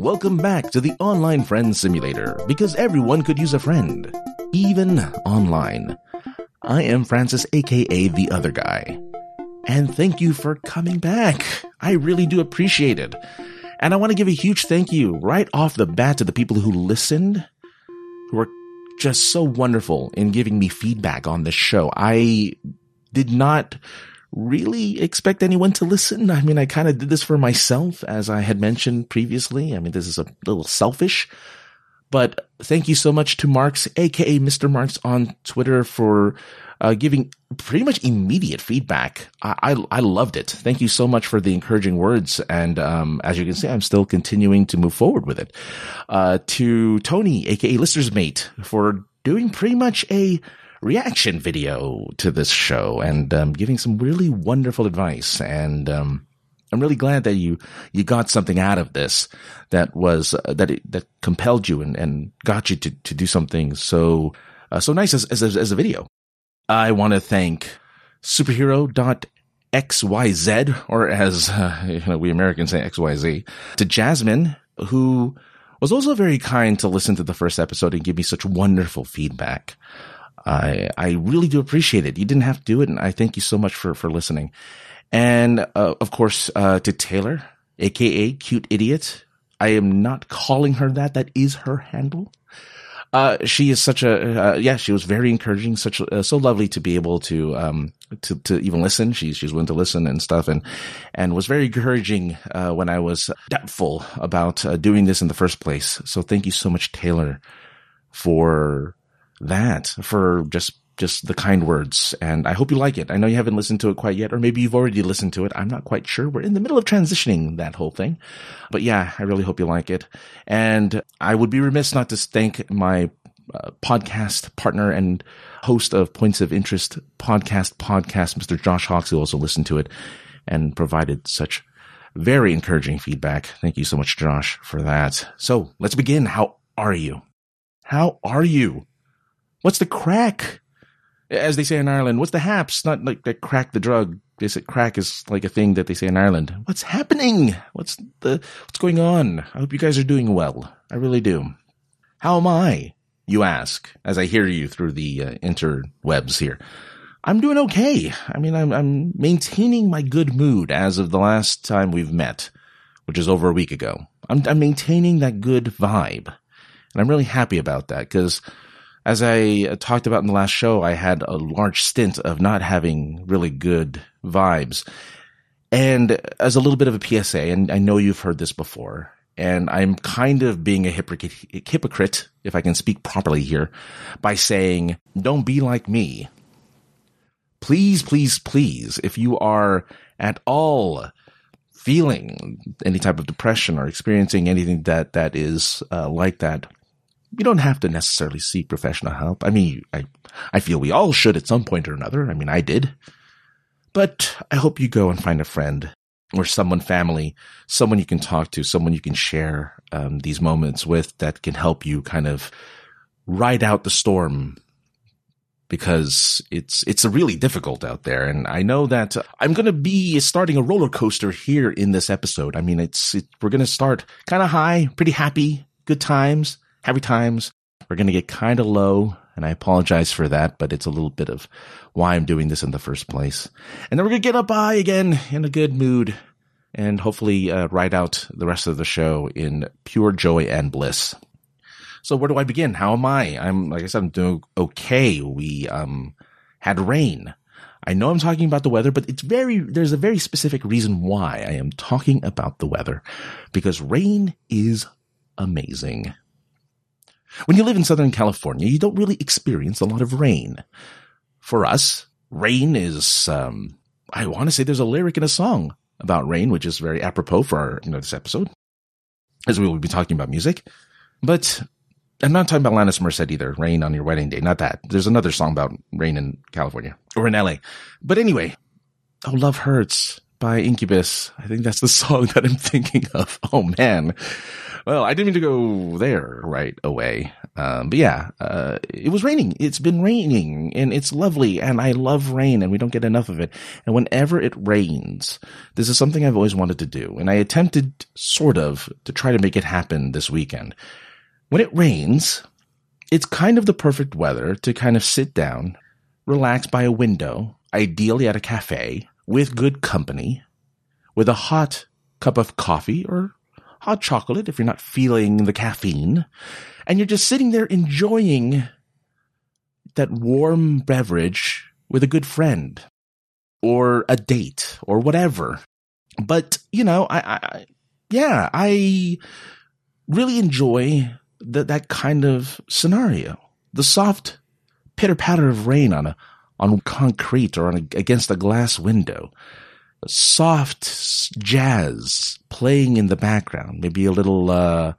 Welcome back to the Online Friend Simulator because everyone could use a friend, even online. I am Francis, aka The Other Guy. And thank you for coming back. I really do appreciate it. And I want to give a huge thank you right off the bat to the people who listened, who are just so wonderful in giving me feedback on this show. I did not really expect anyone to listen. I mean, I kind of did this for myself, as I had mentioned previously. I mean, this is a little selfish, but thank you so much to Marks, aka Mr. Marks on Twitter for uh, giving pretty much immediate feedback. I, I, I loved it. Thank you so much for the encouraging words. And um, as you can see, I'm still continuing to move forward with it. Uh, to Tony, aka Lister's mate, for doing pretty much a reaction video to this show and um, giving some really wonderful advice. And um, I'm really glad that you you got something out of this that was uh, that it, that compelled you and, and got you to to do something so uh, so nice as, as as a video. I want to thank superhero.xyz or as uh, you know, we Americans say XYZ to Jasmine who was also very kind to listen to the first episode and give me such wonderful feedback. I I really do appreciate it. You didn't have to do it, and I thank you so much for for listening. And uh, of course, uh, to Taylor, aka Cute Idiot. I am not calling her that. That is her handle. Uh, she is such a, uh, yeah, she was very encouraging, such, uh, so lovely to be able to, um, to, to even listen. She's, she's willing to listen and stuff and, and was very encouraging, uh, when I was doubtful about doing this in the first place. So thank you so much, Taylor, for that, for just just the kind words. And I hope you like it. I know you haven't listened to it quite yet, or maybe you've already listened to it. I'm not quite sure. We're in the middle of transitioning that whole thing. But yeah, I really hope you like it. And I would be remiss not to thank my uh, podcast partner and host of Points of Interest podcast podcast, Mr. Josh Hawks, who also listened to it and provided such very encouraging feedback. Thank you so much, Josh, for that. So let's begin. How are you? How are you? What's the crack? as they say in Ireland, what's the haps? Not like they crack the drug. They say crack is like a thing that they say in Ireland. What's happening? What's the, what's going on? I hope you guys are doing well. I really do. How am I? You ask as I hear you through the uh, interwebs here. I'm doing okay. I mean, I'm, I'm maintaining my good mood as of the last time we've met, which is over a week ago. I'm, I'm maintaining that good vibe. And I'm really happy about that because as I talked about in the last show, I had a large stint of not having really good vibes. And as a little bit of a PSA, and I know you've heard this before, and I'm kind of being a hypocrite, hypocrite, if I can speak properly here, by saying, don't be like me. Please, please, please, if you are at all feeling any type of depression or experiencing anything that, that is uh, like that, you don't have to necessarily seek professional help. I mean, I, I feel we all should at some point or another. I mean, I did. But I hope you go and find a friend or someone family, someone you can talk to, someone you can share um, these moments with that can help you kind of ride out the storm because it's it's really difficult out there and I know that I'm going to be starting a roller coaster here in this episode. I mean, it's it, we're going to start kind of high, pretty happy, good times, happy times. We're going to get kind of low, and I apologize for that, but it's a little bit of why I'm doing this in the first place. And then we're going to get up high again in a good mood and hopefully uh, ride out the rest of the show in pure joy and bliss. So where do I begin? How am I? I'm, like I said, I'm doing okay. We, um, had rain. I know I'm talking about the weather, but it's very, there's a very specific reason why I am talking about the weather because rain is amazing. When you live in Southern California, you don't really experience a lot of rain. For us, rain is, um, I want to say there's a lyric in a song about rain, which is very apropos for our, you know, this episode, as we will be talking about music. But I'm not talking about Alanis Morissette either. Rain on your wedding day. Not that. There's another song about rain in California or in LA. But anyway, oh, love hurts. By Incubus. I think that's the song that I'm thinking of. Oh man. Well, I didn't mean to go there right away. Um, but yeah, uh, it was raining. It's been raining and it's lovely and I love rain and we don't get enough of it. And whenever it rains, this is something I've always wanted to do. And I attempted sort of to try to make it happen this weekend. When it rains, it's kind of the perfect weather to kind of sit down, relax by a window, ideally at a cafe with good company, with a hot cup of coffee or hot chocolate if you're not feeling the caffeine, and you're just sitting there enjoying that warm beverage with a good friend or a date or whatever. But, you know, I, I yeah, I really enjoy that, that kind of scenario. The soft pitter patter of rain on a, on concrete or on a, against a glass window soft jazz playing in the background, maybe a little uh,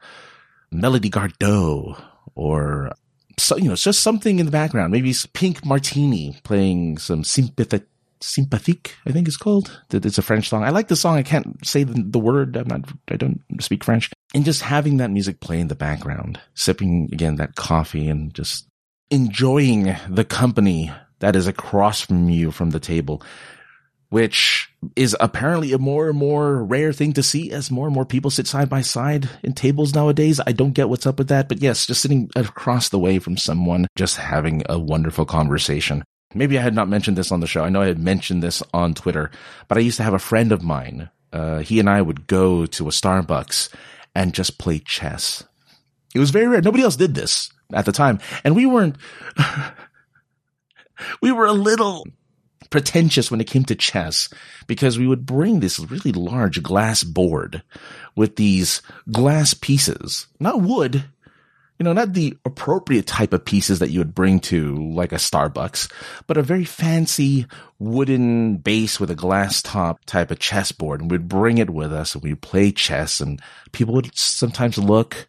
Melody Gardot or so, you know, just something in the background. Maybe Pink Martini playing some sympathic, sympathique, I think it's called. It's a French song. I like the song. I can't say the, the word. I'm not, I don't speak French. And just having that music play in the background, sipping again that coffee and just enjoying the company that is across from you from the table which is apparently a more and more rare thing to see as more and more people sit side by side in tables nowadays. I don't get what's up with that, but yes, just sitting across the way from someone, just having a wonderful conversation. Maybe I had not mentioned this on the show. I know I had mentioned this on Twitter, but I used to have a friend of mine. Uh, he and I would go to a Starbucks and just play chess. It was very rare. Nobody else did this at the time. And we weren't, we were a little pretentious when it came to chess because we would bring this really large glass board with these glass pieces, not wood, you know, not the appropriate type of pieces that you would bring to like a Starbucks, but a very fancy wooden base with a glass top type of chessboard. And we'd bring it with us and we'd play chess and people would sometimes look.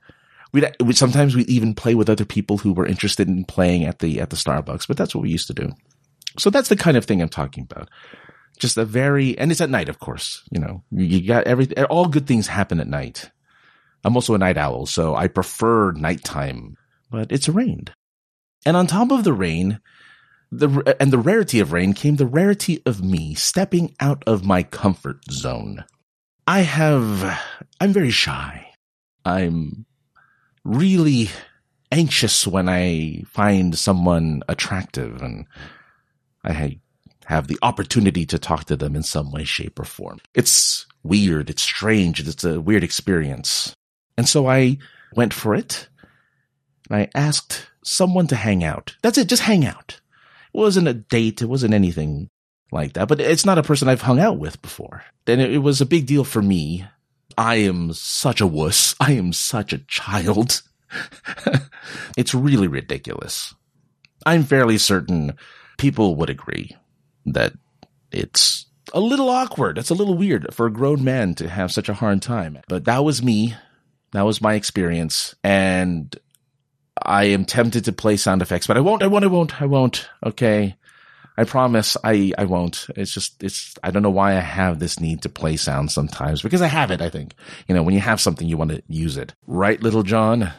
We'd, uh, we'd sometimes we'd even play with other people who were interested in playing at the, at the Starbucks, but that's what we used to do. So that's the kind of thing I'm talking about. Just a very, and it's at night, of course, you know, you got everything, all good things happen at night. I'm also a night owl, so I prefer nighttime, but it's rained. And on top of the rain, the, and the rarity of rain came the rarity of me stepping out of my comfort zone. I have, I'm very shy. I'm really anxious when I find someone attractive and I have the opportunity to talk to them in some way, shape, or form. It's weird. It's strange. It's a weird experience. And so I went for it. I asked someone to hang out. That's it. Just hang out. It wasn't a date. It wasn't anything like that, but it's not a person I've hung out with before. It, it was a big deal for me. I am such a wuss. I am such a child. it's really ridiculous. I'm fairly certain people would agree that it's a little awkward. It's a little weird for a grown man to have such a hard time. But that was me. That was my experience. And I am tempted to play sound effects, but I won't, I won't, I won't, I won't. Okay. I promise I, I won't. It's just, it's, I don't know why I have this need to play sound sometimes because I have it, I think. You know, when you have something, you want to use it. Right, little John?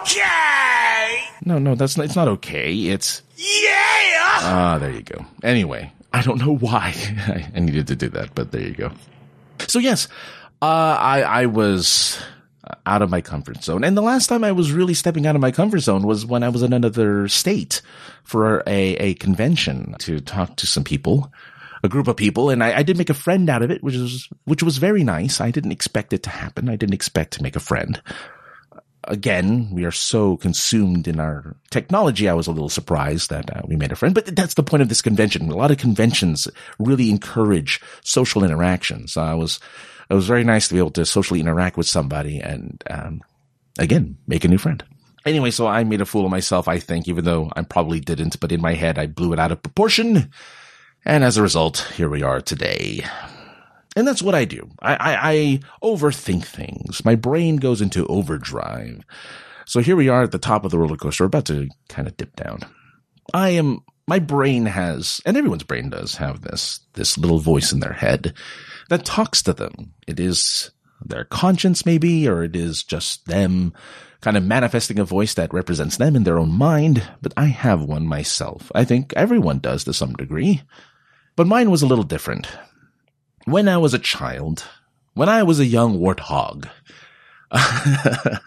Okay! No, no, that's not, it's not okay. It's, yeah! Ah, uh, there you go. Anyway, I don't know why I needed to do that, but there you go. So yes, uh, I, I was out of my comfort zone. And the last time I was really stepping out of my comfort zone was when I was in another state for a, a convention to talk to some people, a group of people. And I, I did make a friend out of it, which was, which was very nice. I didn't expect it to happen. I didn't expect to make a friend again, we are so consumed in our technology. I was a little surprised that uh, we made a friend, but that's the point of this convention. A lot of conventions really encourage social interactions. I was, it was very nice to be able to socially interact with somebody and, um, again, make a new friend. Anyway, so I made a fool of myself, I think, even though I probably didn't, but in my head, I blew it out of proportion. And as a result, here we are today. And that's what I do. I, I, I overthink things. My brain goes into overdrive. So here we are at the top of the roller coaster, We're about to kind of dip down. I am my brain has, and everyone's brain does have this, this little voice in their head that talks to them. It is their conscience maybe, or it is just them kind of manifesting a voice that represents them in their own mind. But I have one myself. I think everyone does to some degree. But mine was a little different. When I was a child, when I was a young warthog,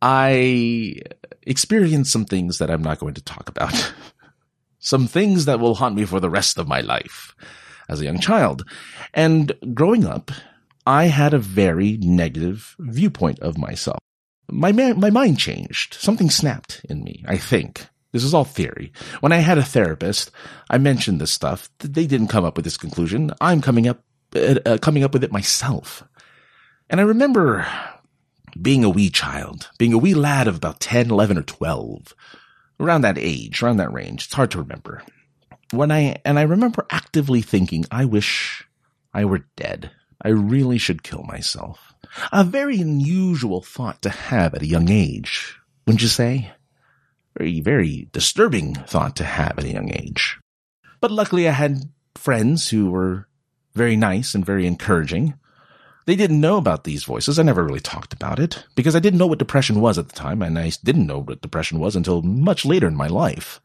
I experienced some things that I'm not going to talk about. some things that will haunt me for the rest of my life as a young child. And growing up, I had a very negative viewpoint of myself. My, my mind changed. Something snapped in me, I think. This is all theory. When I had a therapist, I mentioned this stuff. They didn't come up with this conclusion. I'm coming up, uh, uh coming up with it myself. And I remember being a wee child, being a wee lad of about 10, 11, or 12, around that age, around that range. It's hard to remember. When I, and I remember actively thinking, I wish I were dead. I really should kill myself. A very unusual thought to have at a young age, wouldn't you say? Very, very disturbing thought to have at a young age. But luckily I had friends who were very nice and very encouraging. They didn't know about these voices. I never really talked about it because I didn't know what depression was at the time, and I didn't know what depression was until much later in my life.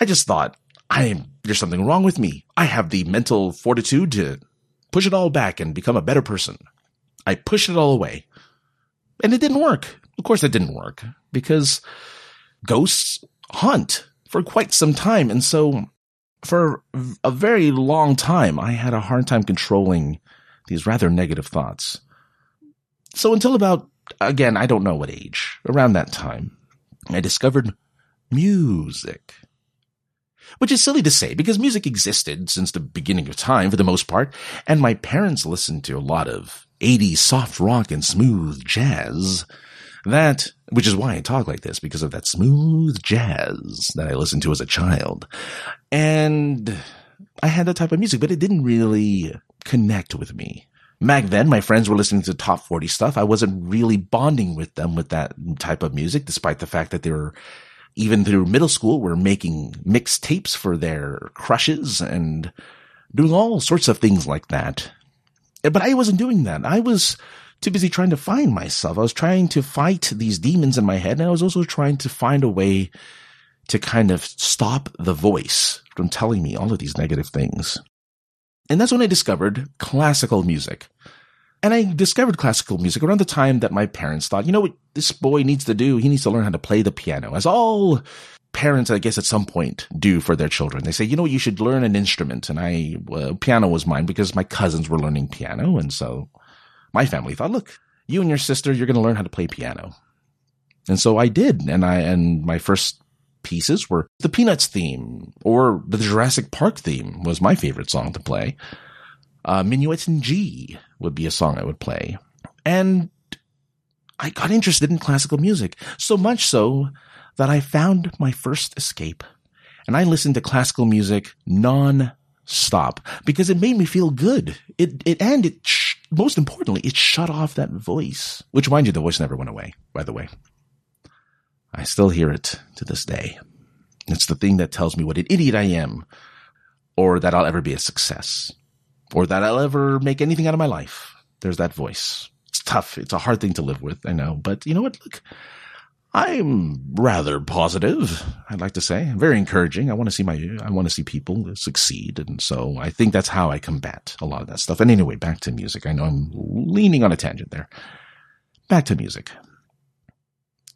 I just thought, I there's something wrong with me. I have the mental fortitude to push it all back and become a better person. I pushed it all away. And it didn't work. Of course it didn't work because ghosts hunt for quite some time. And so for a very long time, I had a hard time controlling these rather negative thoughts. So until about, again, I don't know what age, around that time, I discovered music. Which is silly to say because music existed since the beginning of time for the most part, and my parents listened to a lot of 80s soft rock and smooth jazz. That, which is why I talk like this, because of that smooth jazz that I listened to as a child. And I had that type of music, but it didn't really connect with me. Back then, my friends were listening to top 40 stuff. I wasn't really bonding with them with that type of music, despite the fact that they were, even through middle school, were making mixtapes for their crushes and doing all sorts of things like that. But I wasn't doing that. I was too busy trying to find myself. I was trying to fight these demons in my head. And I was also trying to find a way to kind of stop the voice from telling me all of these negative things. And that's when I discovered classical music. And I discovered classical music around the time that my parents thought, you know what this boy needs to do? He needs to learn how to play the piano. As all parents, I guess, at some point do for their children. They say, you know, you should learn an instrument. And I, uh, piano was mine because my cousins were learning piano. And so my family thought, look, you and your sister, you're going to learn how to play piano. And so I did. And I, and my first pieces were the Peanuts theme or the Jurassic Park theme was my favorite song to play. Uh, Minuet in G would be a song I would play. And I got interested in classical music so much so that I found my first escape and I listened to classical music non-stop because it made me feel good. It, it, and it, sh- most importantly, it shut off that voice, which mind you, the voice never went away, by the way. I still hear it to this day. It's the thing that tells me what an idiot I am, or that I'll ever be a success, or that I'll ever make anything out of my life. There's that voice. It's tough. It's a hard thing to live with. I know. But you know what? Look, I'm rather positive. I'd like to say very encouraging. I want to see my, I want to see people succeed. And so I think that's how I combat a lot of that stuff. And anyway, back to music. I know I'm leaning on a tangent there. Back to music.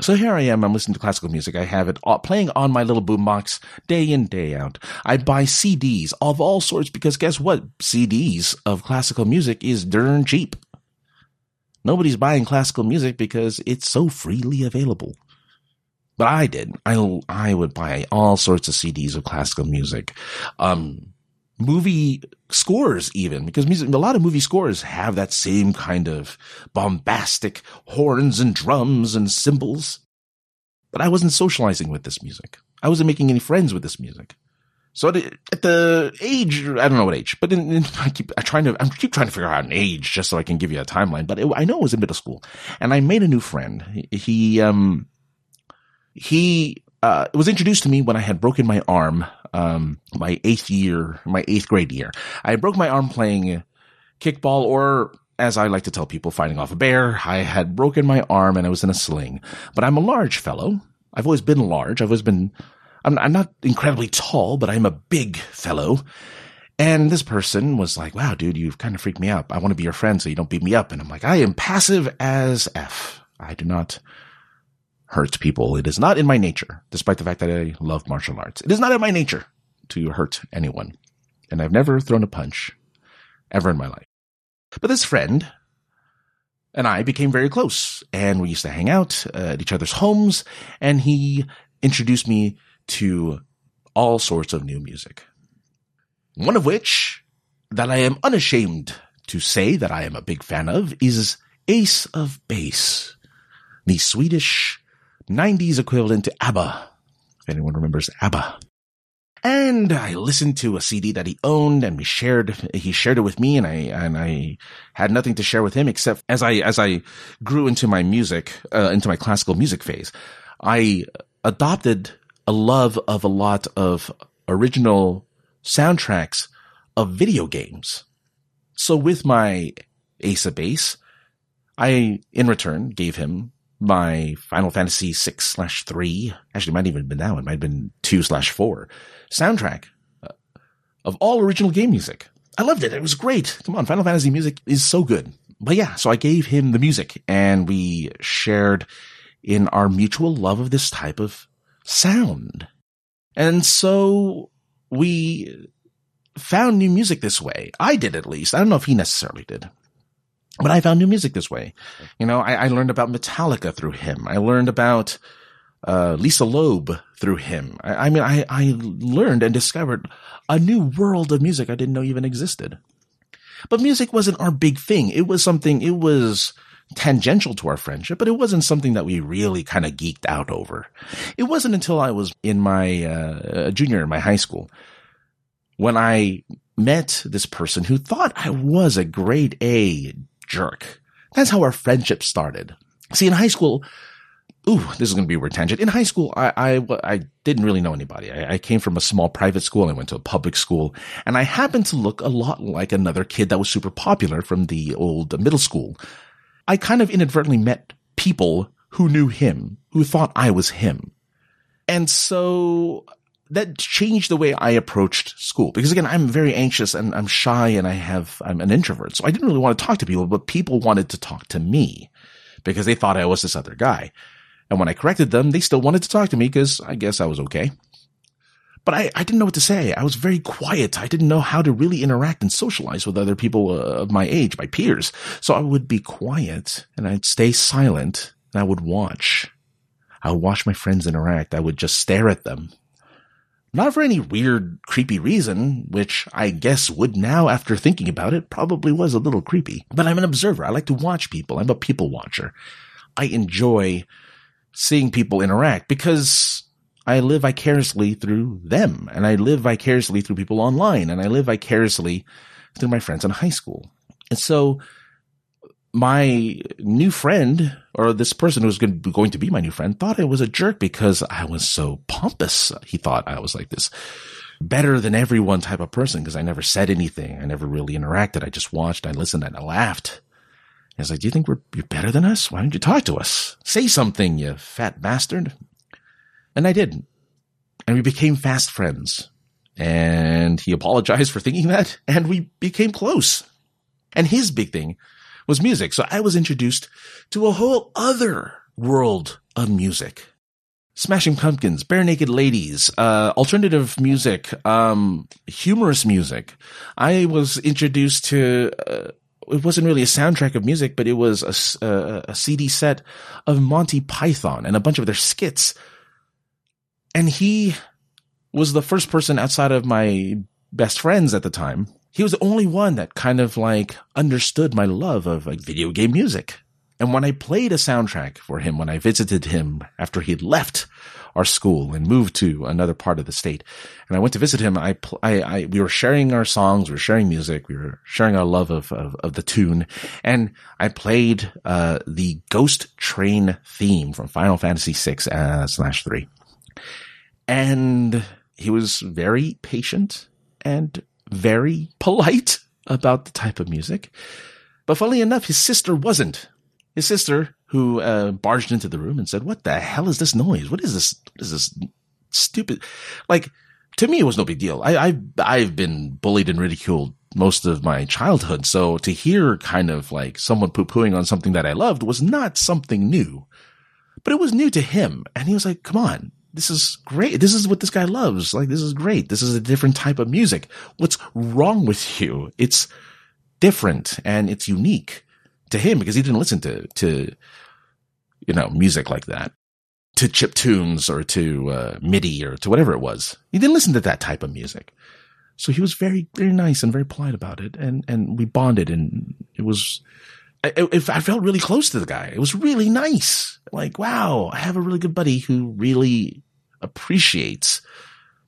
So here I am. I'm listening to classical music. I have it playing on my little boombox day in, day out. I buy CDs of all sorts because guess what? CDs of classical music is darn cheap. Nobody's buying classical music because it's so freely available. But I did. I, I would buy all sorts of CDs of classical music. Um, movie scores even because music, a lot of movie scores have that same kind of bombastic horns and drums and cymbals. But I wasn't socializing with this music. I wasn't making any friends with this music. So at the age, I don't know what age, but in, in, I keep I trying to I keep trying to figure out an age just so I can give you a timeline. But it, I know it was in middle school, and I made a new friend. He, he um he uh, it was introduced to me when I had broken my arm, um, my eighth year, my eighth grade year. I broke my arm playing kickball or as I like to tell people, fighting off a bear. I had broken my arm and I was in a sling, but I'm a large fellow. I've always been large. I've always been, I'm, I'm not incredibly tall, but I'm a big fellow. And this person was like, wow, dude, you've kind of freaked me out. I want to be your friend so you don't beat me up. And I'm like, I am passive as F. I do not hurt people. It is not in my nature, despite the fact that I love martial arts. It is not in my nature to hurt anyone. And I've never thrown a punch ever in my life. But this friend and I became very close and we used to hang out at each other's homes and he introduced me to all sorts of new music. One of which that I am unashamed to say that I am a big fan of is Ace of Base, the Swedish 90s equivalent to ABBA. If anyone remembers ABBA. And I listened to a CD that he owned and we shared, he shared it with me and I, and I had nothing to share with him except as I, as I grew into my music, uh, into my classical music phase, I adopted a love of a lot of original soundtracks of video games. So with my Ace of Base, I, in return, gave him my Final Fantasy six slash three. Actually, it might even have been that one. It might have been two slash four soundtrack uh, of all original game music. I loved it. It was great. Come on, Final Fantasy music is so good. But yeah, so I gave him the music and we shared in our mutual love of this type of sound. And so we found new music this way. I did at least. I don't know if he necessarily did. But I found new music this way. You know, I, I learned about Metallica through him. I learned about uh, Lisa Loeb through him. I, I mean, I, I learned and discovered a new world of music I didn't know even existed. But music wasn't our big thing. It was something, it was tangential to our friendship, but it wasn't something that we really kind of geeked out over. It wasn't until I was in my uh, junior in my high school when I met this person who thought I was a grade A jerk. That's how our friendship started. See, in high school, ooh, this is going to be tangent. In high school, I, I, I didn't really know anybody. I, I, came from a small private school. I went to a public school and I happened to look a lot like another kid that was super popular from the old middle school. I kind of inadvertently met people who knew him, who thought I was him. And so that changed the way I approached school because again, I'm very anxious and I'm shy and I have, I'm an introvert. So I didn't really want to talk to people, but people wanted to talk to me because they thought I was this other guy. And when I corrected them, they still wanted to talk to me because I guess I was okay. But I, I didn't know what to say. I was very quiet. I didn't know how to really interact and socialize with other people uh, of my age, my peers. So I would be quiet and I'd stay silent and I would watch. I would watch my friends interact. I would just stare at them. Not for any weird, creepy reason, which I guess would now, after thinking about it, probably was a little creepy. But I'm an observer. I like to watch people. I'm a people watcher. I enjoy seeing people interact because I live vicariously through them and I live vicariously through people online and I live vicariously through my friends in high school. And so my new friend or this person who was going to be my new friend thought I was a jerk because I was so pompous. He thought I was like this better than everyone type of person because I never said anything. I never really interacted. I just watched, I listened and I laughed. I was like, do you think we're, you're better than us? Why don't you talk to us? Say something, you fat bastard. And I did. And we became fast friends. And he apologized for thinking that. And we became close. And his big thing was music. So I was introduced to a whole other world of music. Smashing Pumpkins, Barenaked Ladies, uh, alternative music, um, humorous music. I was introduced to uh, it wasn't really a soundtrack of music, but it was a, a, a, CD set of Monty Python and a bunch of their skits. And he was the first person outside of my best friends at the time. He was the only one that kind of like understood my love of like video game music. And when I played a soundtrack for him, when I visited him after he'd left our school and moved to another part of the state, and I went to visit him, I, I, I we were sharing our songs, we were sharing music, we were sharing our love of, of, of the tune, and I played, uh, the Ghost Train theme from Final Fantasy VI uh, slash three. And he was very patient and very polite about the type of music. But funnily enough, his sister wasn't. His sister, who uh, barged into the room and said, "What the hell is this noise? What is this? What is this stupid?" Like to me, it was no big deal. I, I've I've been bullied and ridiculed most of my childhood, so to hear kind of like someone poo pooing on something that I loved was not something new. But it was new to him, and he was like, "Come on, this is great. This is what this guy loves. Like, this is great. This is a different type of music. What's wrong with you? It's different and it's unique to him because he didn't listen to, to, you know, music like that, to chip tunes or to uh, MIDI or to whatever it was. He didn't listen to that type of music. So he was very, very nice and very polite about it. And, and we bonded and it was, I, I felt really close to the guy. It was really nice. Like, wow, I have a really good buddy who really appreciates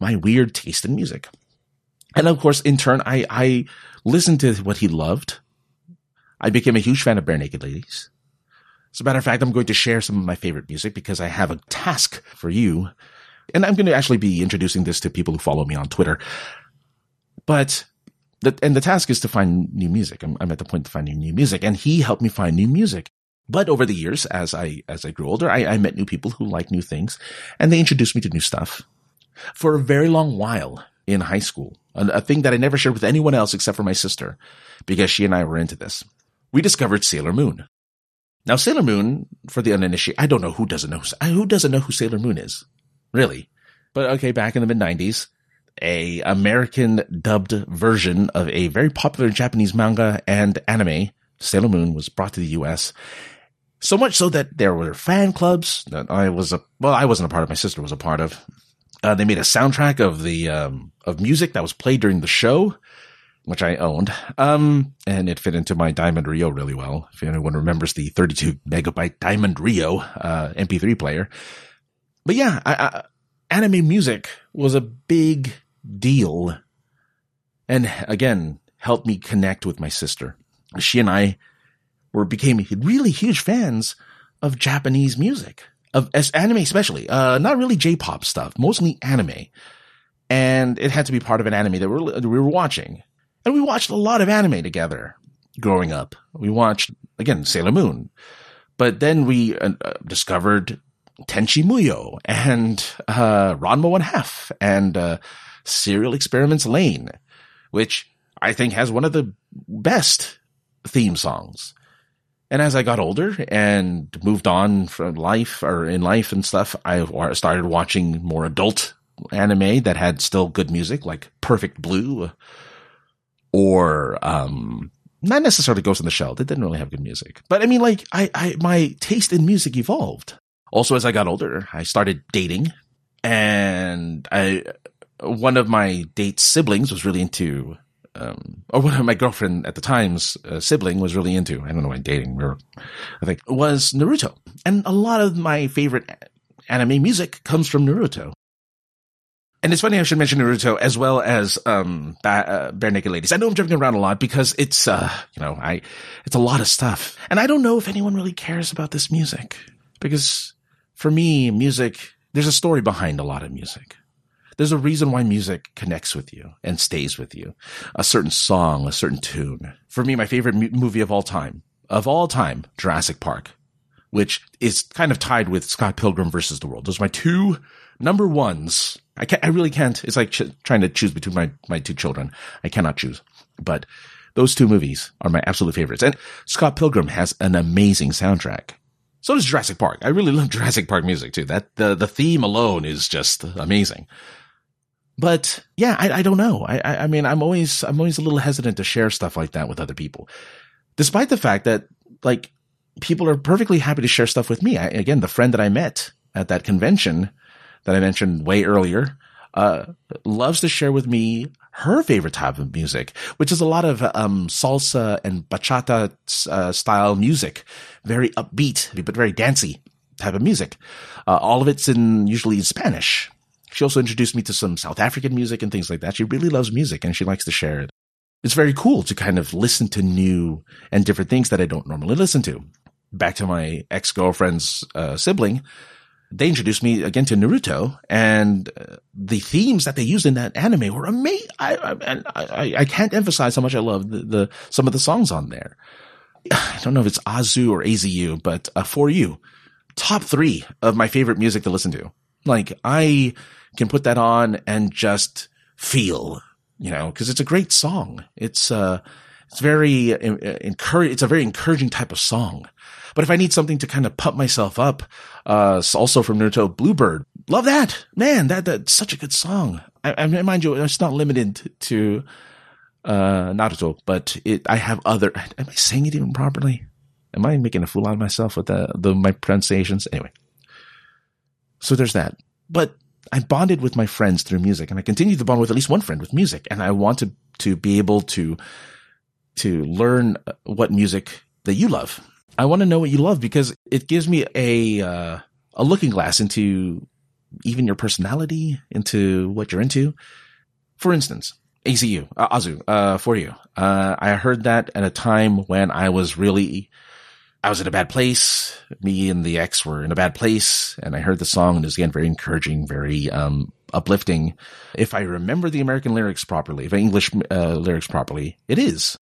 my weird taste in music. And of course, in turn, I, I listened to what he loved. I became a huge fan of Barenaked Ladies. As a matter of fact, I'm going to share some of my favorite music because I have a task for you. And I'm going to actually be introducing this to people who follow me on Twitter. But the, and the task is to find new music. I'm, I'm at the point of finding new music and he helped me find new music. But over the years, as I, as I grew older, I, I met new people who like new things and they introduced me to new stuff. For a very long while in high school, a, a thing that I never shared with anyone else except for my sister, because she and I were into this. We discovered Sailor Moon. Now, Sailor Moon, for the uninitiated, I don't know who doesn't know, who doesn't know who Sailor Moon is. Really. But okay, back in the mid nineties, a American dubbed version of a very popular Japanese manga and anime, Sailor Moon, was brought to the U.S. So much so that there were fan clubs that I was a, well, I wasn't a part of, my sister was a part of. Uh, they made a soundtrack of the, um, of music that was played during the show, which I owned. Um, and it fit into my Diamond Rio really well. If anyone remembers the 32 megabyte Diamond Rio, uh, MP3 player. But yeah, I, I, anime music was a big deal. And again, helped me connect with my sister. She and I were became really huge fans of Japanese music, of anime especially. Uh, not really J-pop stuff, mostly anime. And it had to be part of an anime that we were, we were watching. And we watched a lot of anime together growing up. We watched, again, Sailor Moon. But then we uh, discovered Tenchi Muyo and uh, Ranma One Half and uh, Serial Experiments Lain, which I think has one of the best theme songs. And as I got older and moved on from life or in life and stuff, I started watching more adult anime that had still good music, like Perfect Blue or, um, not necessarily Ghost in the Shell. They didn't really have good music, but I mean, like, I, I, my taste in music evolved. Also, as I got older, I started dating and I, one of my date's siblings was really into, um, or one of my girlfriend at the time's uh, sibling was really into, I don't know why dating, we were, I think, was Naruto. And a lot of my favorite anime music comes from Naruto. And it's funny I should mention Naruto as well as um ba- uh, Barenaked Ladies. I know I'm jumping around a lot because it's uh you know I it's a lot of stuff, and I don't know if anyone really cares about this music because for me, music there's a story behind a lot of music. There's a reason why music connects with you and stays with you. A certain song, a certain tune. For me, my favorite movie of all time, of all time, Jurassic Park, which is kind of tied with Scott Pilgrim versus the World. Those are my two number ones. I can't, I really can't. It's like ch- trying to choose between my, my two children. I cannot choose, but those two movies are my absolute favorites. And Scott Pilgrim has an amazing soundtrack. So does Jurassic Park. I really love Jurassic Park music too. That the the theme alone is just amazing. But yeah, I, I don't know. I, I, mean, I'm always, I'm always a little hesitant to share stuff like that with other people, despite the fact that like people are perfectly happy to share stuff with me. I, again, the friend that I met at that convention that I mentioned way earlier, uh, loves to share with me her favorite type of music, which is a lot of um, salsa and bachata uh, style music, very upbeat but very dancey type of music. Uh, all of it's in usually Spanish. She also introduced me to some South African music and things like that. She really loves music and she likes to share it. It's very cool to kind of listen to new and different things that I don't normally listen to. Back to my ex-girlfriend's uh, sibling. they introduced me again to Naruto and uh, the themes that they used in that anime were amazing. I, I, I, I, can't emphasize how much I love the, the, some of the songs on there. I don't know if it's Azu or AZU, but uh, for you, top three of my favorite music to listen to. Like I can put that on and just feel, you know, cause it's a great song. It's, uh, it's very uh, encourage. It's a very encouraging type of song. But if I need something to kind of pump myself up, uh, also from Naruto, Bluebird, love that man. That that's such a good song. I, I mind you, it's not limited to uh Naruto, but it. I have other. Am I saying it even properly? Am I making a fool out of myself with the, the my pronunciations? Anyway, so there's that. But I bonded with my friends through music, and I continue to bond with at least one friend with music, and I wanted to be able to to learn what music that you love. I want to know what you love because it gives me a uh, a looking glass into even your personality, into what you're into. For instance, ACU, uh, Azu, uh, for you. Uh, I heard that at a time when I was really, I was in a bad place. Me and the ex were in a bad place. And I heard the song and it was again very encouraging, very, um, uplifting. If I remember the American lyrics properly, if English, uh, lyrics properly, it is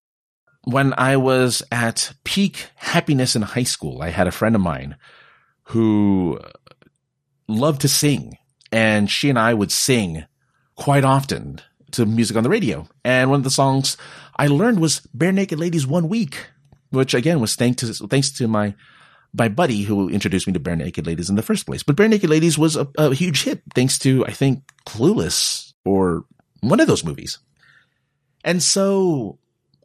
when I was at peak happiness in high school, I had a friend of mine who loved to sing and she and I would sing quite often to music on the radio. And one of the songs I learned was Barenaked Ladies One Week, which again was thanks to, thanks to my, my buddy who introduced me to Barenaked Ladies in the first place. But Barenaked Ladies was a, a huge hit thanks to, I think, Clueless or one of those movies. And so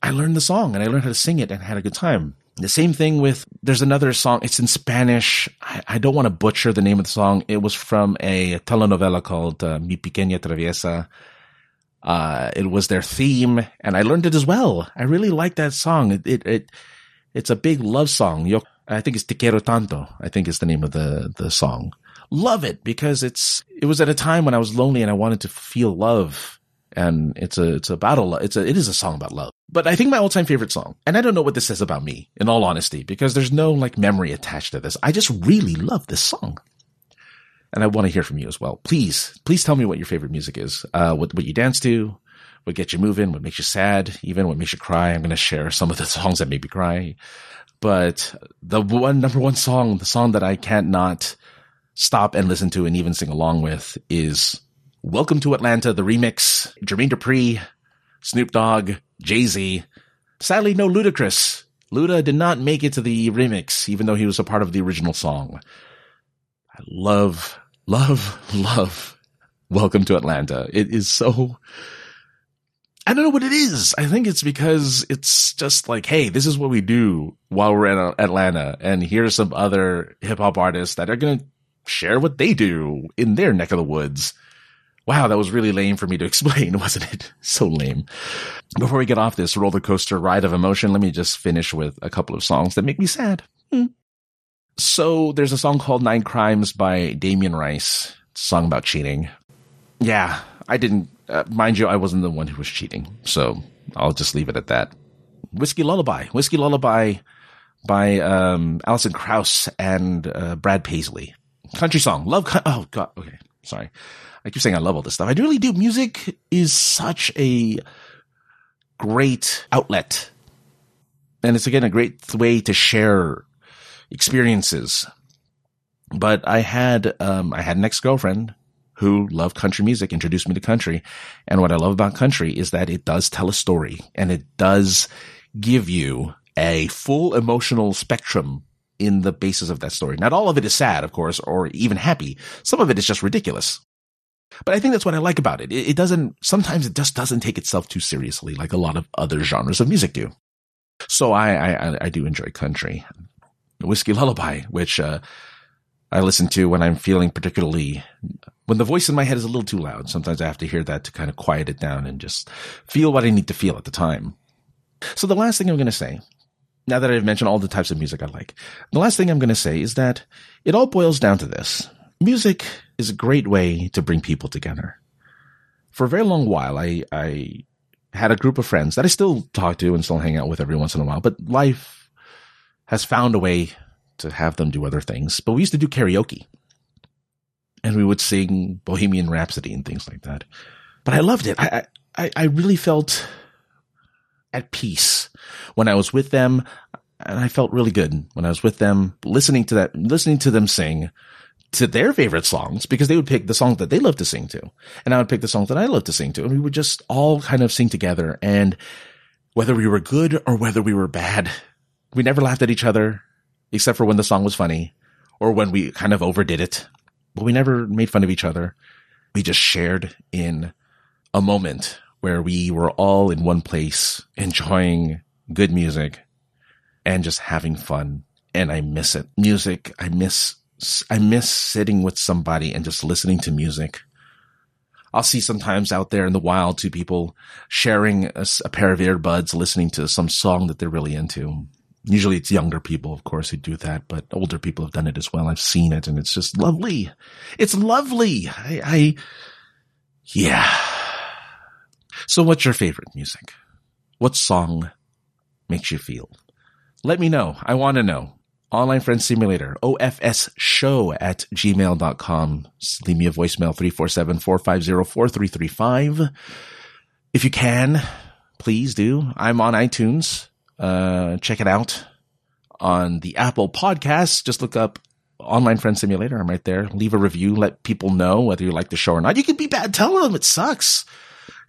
I learned the song and I learned how to sing it and had a good time. The same thing with, there's another song. It's in Spanish. I, I don't want to butcher the name of the song. It was from a telenovela called uh, Mi Pequeña Traviesa. Uh, it was their theme and I learned it as well. I really like that song. It, it, it, it's a big love song. Yo, I think it's Te Quiero Tanto. I think is the name of the, the song. Love it because it's, it was at a time when I was lonely and I wanted to feel love. And it's a, it's a battle. It's a, it is a song about love. But I think my all time favorite song, and I don't know what this says about me, in all honesty, because there's no like memory attached to this. I just really love this song. And I want to hear from you as well. Please, please tell me what your favorite music is. Uh, what, what you dance to, what gets you moving, what makes you sad, even what makes you cry. I'm going to share some of the songs that make me cry. But the one, number one song, the song that I can't not stop and listen to and even sing along with is Welcome to Atlanta, the remix, Jermaine Dupri, Snoop Dogg, Jay Z. Sadly, no Ludacris. Luda did not make it to the remix, even though he was a part of the original song. I love, love, love Welcome to Atlanta. It is so, I don't know what it is. I think it's because it's just like, hey, this is what we do while we're in Atlanta. And here's some other hip hop artists that are going to share what they do in their neck of the woods. Wow, that was really lame for me to explain, wasn't it? So lame. Before we get off this roller coaster ride of emotion, let me just finish with a couple of songs that make me sad. Hmm. So there's a song called Nine Crimes by Damien Rice. Song about cheating. Yeah, I didn't, uh, mind you, I wasn't the one who was cheating. So I'll just leave it at that. Whiskey Lullaby. Whiskey Lullaby by um, Alison Krauss and uh, Brad Paisley. Country song. Love. oh, God. Okay. Sorry. I keep saying I love all this stuff. I really do. Music is such a great outlet. And it's again a great way to share experiences. But I had, um, I had an ex-girlfriend who love country music, introduced me to country. And what I love about country is that it does tell a story and it does give you a full emotional spectrum in the basis of that story. Not all of it is sad, of course, or even happy. Some of it is just ridiculous. But I think that's what I like about it. it. Doesn't, sometimes it just doesn't take itself too seriously like a lot of other genres of music do. So I, I, I do enjoy country. Whiskey Lullaby, which, uh, I listen to when I'm feeling particularly, when the voice in my head is a little too loud. Sometimes I have to hear that to kind of quiet it down and just feel what I need to feel at the time. So the last thing I'm going to say, now that I've mentioned all the types of music I like, the last thing I'm going to say is that it all boils down to this. Music is a great way to bring people together. For a very long while, I, I had a group of friends that I still talk to and still hang out with every once in a while, but life has found a way to have them do other things. But we used to do karaoke. And we would sing Bohemian Rhapsody and things like that. But I loved it. I, I, I really felt at peace when I was with them. And I felt really good when I was with them, listening to that, listening to them sing to their favorite songs because they would pick the songs that they love to sing to. And I would pick the songs that I love to sing to. And we would just all kind of sing together. And whether we were good or whether we were bad, we never laughed at each other except for when the song was funny or when we kind of overdid it, but we never made fun of each other. We just shared in a moment where we were all in one place enjoying good music and just having fun. And I miss it. Music. I miss, I miss sitting with somebody and just listening to music. I'll see sometimes out there in the wild two people sharing a, a pair of earbuds, listening to some song that they're really into. Usually it's younger people, of course, who do that, but older people have done it as well. I've seen it and it's just lovely. It's lovely. I, I yeah. So what's your favorite music? What song makes you feel? Let me know. I want to know. Online Friend Simulator, OFS show at gmail.com. Leave me a voicemail, 347-450-4335. If you can, please do. I'm on iTunes. Uh, check it out on the Apple podcast. Just look up Online Friend Simulator. I'm right there. Leave a review. Let people know whether you like the show or not. You can be bad. Tell them it sucks.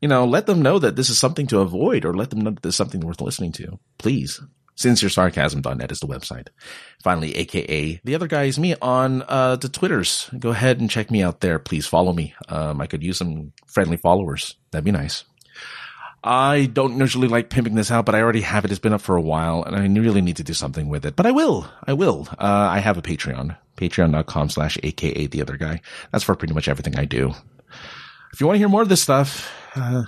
You know, let them know that this is something to avoid or let them know that there's something worth listening to. Please. SincereSarcasm.net is the website. Finally, aka the other guy is me on uh, the Twitters. Go ahead and check me out there. Please follow me. Um, I could use some friendly followers. That'd be nice. I don't usually like pimping this out, but I already have it. It's been up for a while and I really need to do something with it, but I will. I will. Uh, I have a Patreon, patreon.com slash AKA the other guy. That's for pretty much everything I do. If you want to hear more of this stuff, uh,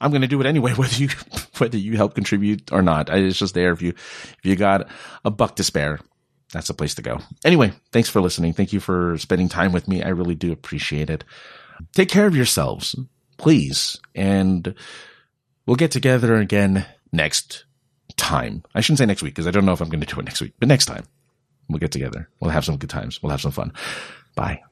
I'm going to do it anyway, whether you, whether you help contribute or not. It's just there. If you, if you got a buck to spare, that's the place to go. Anyway, thanks for listening. Thank you for spending time with me. I really do appreciate it. Take care of yourselves, please. And We'll get together again next time. I shouldn't say next week because I don't know if I'm going to do it next week, but next time we'll get together. We'll have some good times. We'll have some fun. Bye.